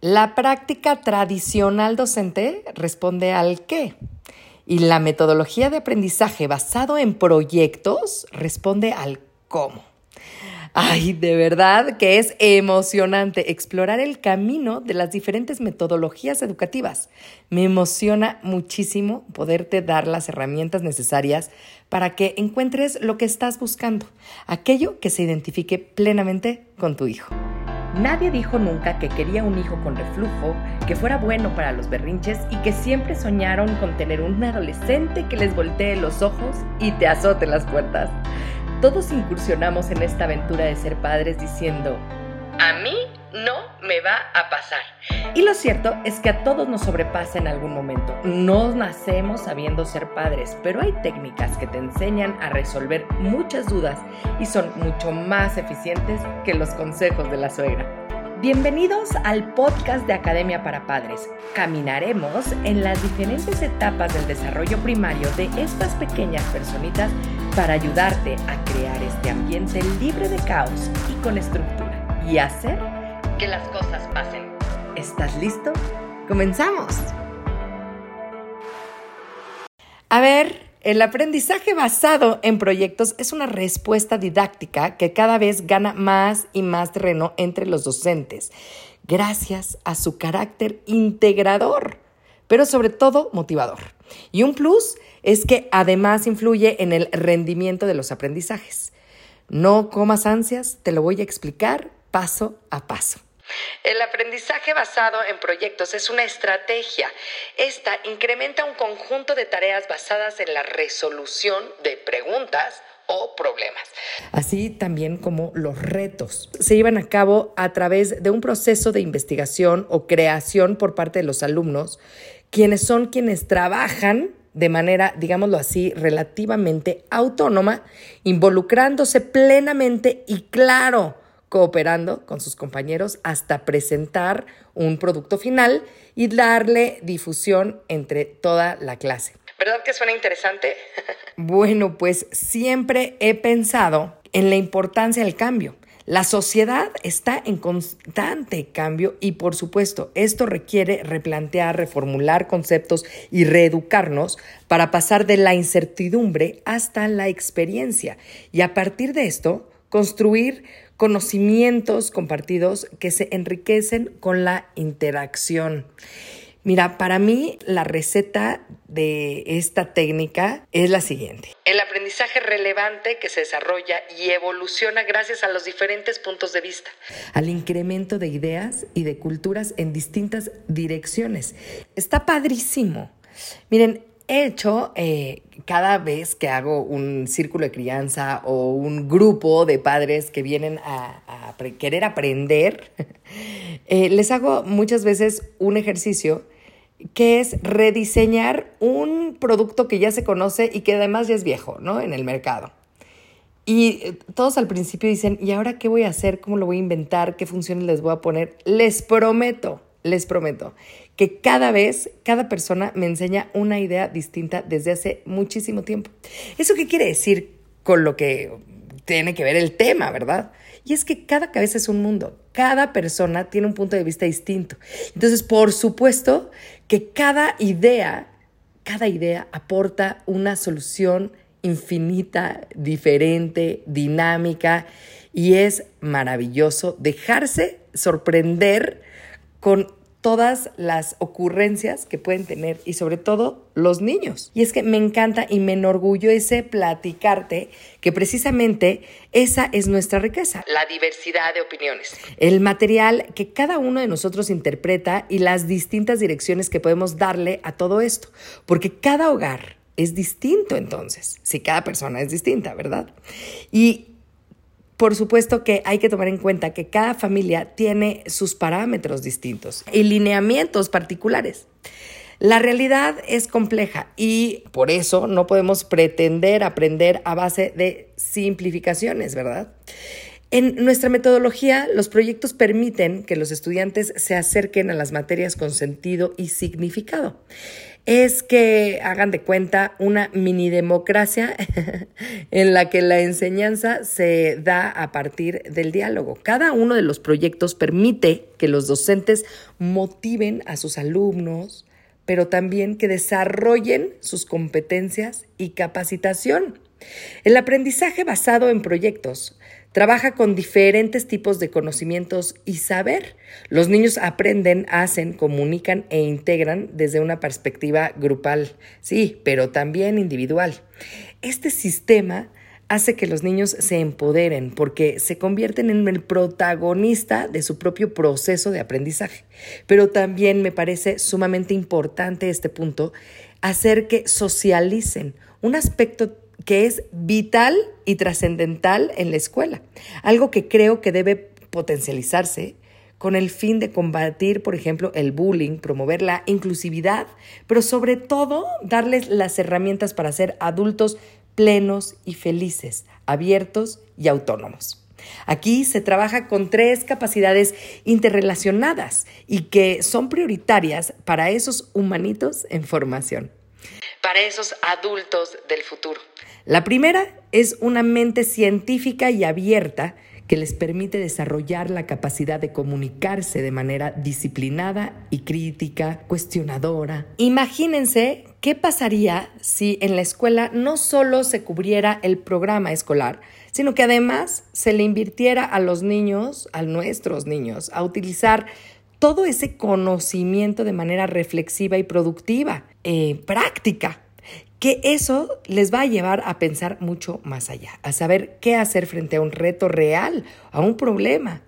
La práctica tradicional docente responde al qué. Y la metodología de aprendizaje basado en proyectos responde al cómo. Ay, de verdad que es emocionante explorar el camino de las diferentes metodologías educativas. Me emociona muchísimo poderte dar las herramientas necesarias para que encuentres lo que estás buscando, aquello que se identifique plenamente con tu hijo. Nadie dijo nunca que quería un hijo con reflujo, que fuera bueno para los berrinches y que siempre soñaron con tener un adolescente que les voltee los ojos y te azote las puertas. Todos incursionamos en esta aventura de ser padres diciendo, a mí me va a pasar. Y lo cierto es que a todos nos sobrepasa en algún momento. No nacemos sabiendo ser padres, pero hay técnicas que te enseñan a resolver muchas dudas y son mucho más eficientes que los consejos de la suegra. Bienvenidos al podcast de Academia para Padres. Caminaremos en las diferentes etapas del desarrollo primario de estas pequeñas personitas para ayudarte a crear este ambiente libre de caos y con estructura y hacer que las cosas pasen. ¿Estás listo? ¡Comenzamos! A ver, el aprendizaje basado en proyectos es una respuesta didáctica que cada vez gana más y más terreno entre los docentes, gracias a su carácter integrador, pero sobre todo motivador. Y un plus es que además influye en el rendimiento de los aprendizajes. No comas ansias, te lo voy a explicar paso a paso. El aprendizaje basado en proyectos es una estrategia. Esta incrementa un conjunto de tareas basadas en la resolución de preguntas o problemas. Así también como los retos se llevan a cabo a través de un proceso de investigación o creación por parte de los alumnos, quienes son quienes trabajan de manera, digámoslo así, relativamente autónoma, involucrándose plenamente y claro cooperando con sus compañeros hasta presentar un producto final y darle difusión entre toda la clase. ¿Verdad que suena interesante? bueno, pues siempre he pensado en la importancia del cambio. La sociedad está en constante cambio y por supuesto esto requiere replantear, reformular conceptos y reeducarnos para pasar de la incertidumbre hasta la experiencia y a partir de esto construir conocimientos compartidos que se enriquecen con la interacción. Mira, para mí la receta de esta técnica es la siguiente. El aprendizaje relevante que se desarrolla y evoluciona gracias a los diferentes puntos de vista, al incremento de ideas y de culturas en distintas direcciones. Está padrísimo. Miren, he hecho eh, cada vez que hago un círculo de crianza o un grupo de padres que vienen a, querer aprender, eh, les hago muchas veces un ejercicio que es rediseñar un producto que ya se conoce y que además ya es viejo, ¿no? En el mercado. Y eh, todos al principio dicen, ¿y ahora qué voy a hacer? ¿Cómo lo voy a inventar? ¿Qué funciones les voy a poner? Les prometo, les prometo que cada vez, cada persona me enseña una idea distinta desde hace muchísimo tiempo. ¿Eso qué quiere decir con lo que tiene que ver el tema, verdad? Y es que cada cabeza es un mundo, cada persona tiene un punto de vista distinto. Entonces, por supuesto que cada idea, cada idea aporta una solución infinita, diferente, dinámica, y es maravilloso dejarse sorprender con todas las ocurrencias que pueden tener y sobre todo los niños. Y es que me encanta y me enorgullece platicarte que precisamente esa es nuestra riqueza, la diversidad de opiniones, el material que cada uno de nosotros interpreta y las distintas direcciones que podemos darle a todo esto, porque cada hogar es distinto entonces, si cada persona es distinta, ¿verdad? Y por supuesto que hay que tomar en cuenta que cada familia tiene sus parámetros distintos y lineamientos particulares. La realidad es compleja y por eso no podemos pretender aprender a base de simplificaciones, ¿verdad? En nuestra metodología, los proyectos permiten que los estudiantes se acerquen a las materias con sentido y significado. es que hagan de cuenta una mini democracia en la que la enseñanza se da a partir del diálogo. Cada uno de los proyectos permite que los docentes motiven a sus alumnos, pero también que desarrollen sus competencias y capacitación. El aprendizaje basado en proyectos Trabaja con diferentes tipos de conocimientos y saber. Los niños aprenden, hacen, comunican e integran desde una perspectiva grupal, sí, pero también individual. Este sistema hace que los niños se empoderen porque se convierten en el protagonista de su propio proceso de aprendizaje. Pero también me parece sumamente importante este punto, hacer que socialicen un aspecto que es vital y trascendental en la escuela, algo que creo que debe potencializarse con el fin de combatir, por ejemplo, el bullying, promover la inclusividad, pero sobre todo darles las herramientas para ser adultos plenos y felices, abiertos y autónomos. Aquí se trabaja con tres capacidades interrelacionadas y que son prioritarias para esos humanitos en formación, para esos adultos del futuro. La primera es una mente científica y abierta que les permite desarrollar la capacidad de comunicarse de manera disciplinada y crítica, cuestionadora. Imagínense qué pasaría si en la escuela no solo se cubriera el programa escolar, sino que además se le invirtiera a los niños, a nuestros niños, a utilizar todo ese conocimiento de manera reflexiva y productiva, eh, práctica que eso les va a llevar a pensar mucho más allá, a saber qué hacer frente a un reto real, a un problema.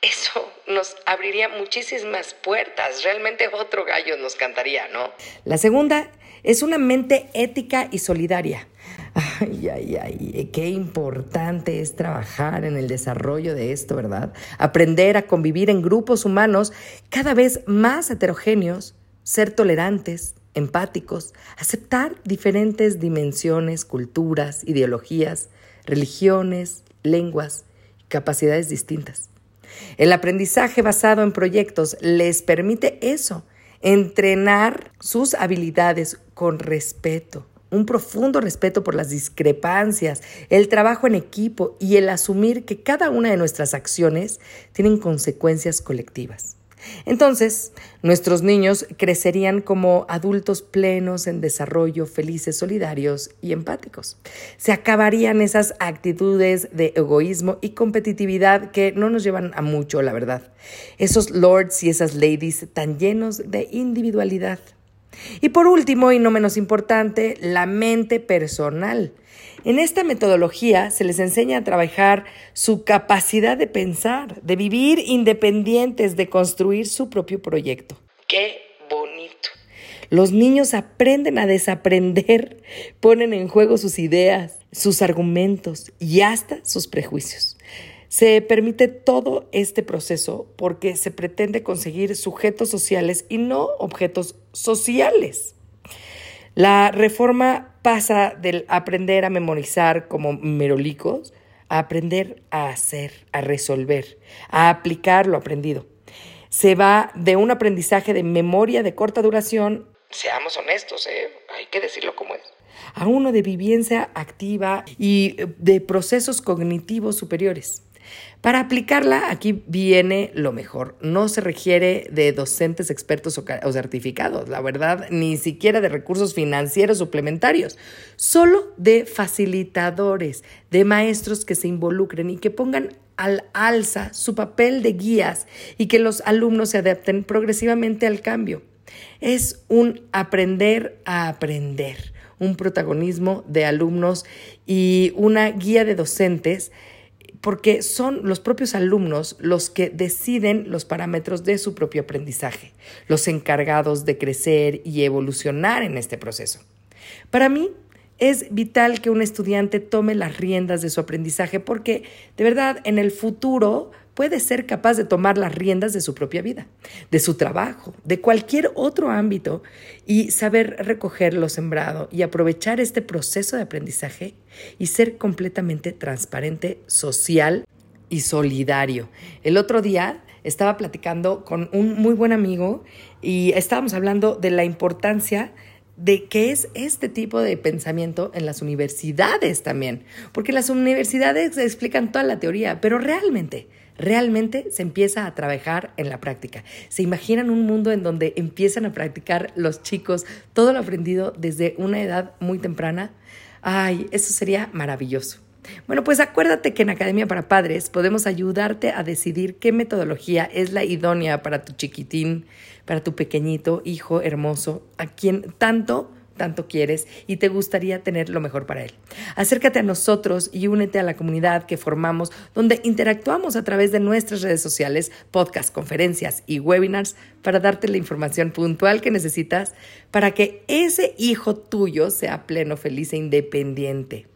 Eso nos abriría muchísimas puertas, realmente otro gallo nos cantaría, ¿no? La segunda es una mente ética y solidaria. Ay, ay, ay, qué importante es trabajar en el desarrollo de esto, ¿verdad? Aprender a convivir en grupos humanos cada vez más heterogéneos, ser tolerantes, empáticos, aceptar diferentes dimensiones, culturas, ideologías, religiones, lenguas y capacidades distintas. El aprendizaje basado en proyectos les permite eso, entrenar sus habilidades con respeto, un profundo respeto por las discrepancias, el trabajo en equipo y el asumir que cada una de nuestras acciones tienen consecuencias colectivas. Entonces, nuestros niños crecerían como adultos plenos en desarrollo, felices, solidarios y empáticos. Se acabarían esas actitudes de egoísmo y competitividad que no nos llevan a mucho, la verdad. Esos lords y esas ladies tan llenos de individualidad. Y por último, y no menos importante, la mente personal. En esta metodología se les enseña a trabajar su capacidad de pensar, de vivir independientes, de construir su propio proyecto. ¡Qué bonito! Los niños aprenden a desaprender, ponen en juego sus ideas, sus argumentos y hasta sus prejuicios. Se permite todo este proceso porque se pretende conseguir sujetos sociales y no objetos sociales. La reforma pasa del aprender a memorizar como merolicos a aprender a hacer, a resolver, a aplicar lo aprendido. Se va de un aprendizaje de memoria de corta duración, seamos honestos, ¿eh? hay que decirlo como es, a uno de vivencia activa y de procesos cognitivos superiores. Para aplicarla, aquí viene lo mejor. No se requiere de docentes expertos o, certificados, la verdad, ni siquiera de recursos financieros suplementarios, solo de facilitadores, de maestros que se involucren y que pongan al alza su papel de guías y que los alumnos se adapten progresivamente al cambio. Es un aprender a aprender, un protagonismo de alumnos y una guía de docentes porque son los propios alumnos los que deciden los parámetros de su propio aprendizaje, los encargados de crecer y evolucionar en este proceso. Para mí, es vital que un estudiante tome las riendas de su aprendizaje porque, de verdad, en el futuro puede ser capaz de tomar las riendas de su propia vida, de su trabajo, de cualquier otro ámbito y saber recoger lo sembrado y aprovechar este proceso de aprendizaje y ser completamente transparente, social y solidario. El otro día estaba platicando con un muy buen amigo y estábamos hablando de la importancia de qué es este tipo de pensamiento en las universidades también, porque las universidades explican toda la teoría, pero realmente, realmente se empieza a trabajar en la práctica. ¿Se imaginan un mundo en donde empiezan a practicar los chicos todo lo aprendido desde una edad muy temprana? Ay, eso sería maravilloso. Bueno, pues acuérdate que en Academia para Padres podemos ayudarte a decidir qué metodología es la idónea para tu chiquitín, para tu pequeñito hijo hermoso, a quien tanto tanto quieres y te gustaría tener lo mejor para él. Acércate a nosotros y únete a la comunidad que formamos donde interactuamos a través de nuestras redes sociales, podcasts, conferencias y webinars para darte la información puntual que necesitas para que ese hijo tuyo sea pleno, feliz e independiente.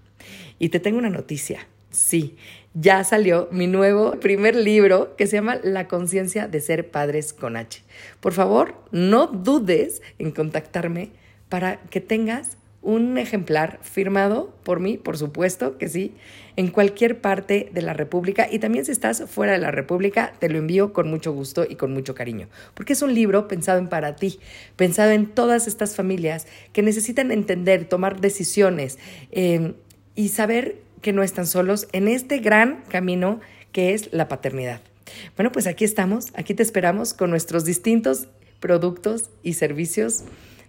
Y te tengo una noticia. Sí, ya salió mi nuevo primer libro que se llama La conciencia de ser padres con H. Por favor, no dudes en contactarme para que tengas un ejemplar firmado por mí, por supuesto que sí, en cualquier parte de la República y también si estás fuera de la República, te lo envío con mucho gusto y con mucho cariño, porque es un libro pensado en para ti, pensado en todas estas familias que necesitan entender, tomar decisiones, eh, y saber que no están solos en este gran camino que es la paternidad. Bueno, pues aquí estamos, aquí te esperamos con nuestros distintos productos y servicios.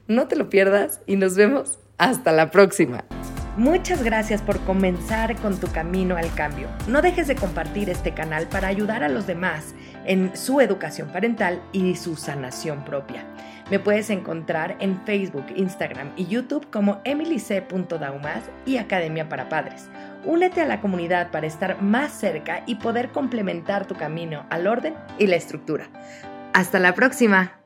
No te lo pierdas y nos vemos hasta la próxima. Muchas gracias por comenzar con tu camino al cambio. No dejes de compartir este canal para ayudar a los demás en su educación parental y su sanación propia. Me puedes encontrar en Facebook, Instagram y YouTube como emilyc.daumas y Academia para Padres. Únete a la comunidad para estar más cerca y poder complementar tu camino al orden y la estructura. Hasta la próxima.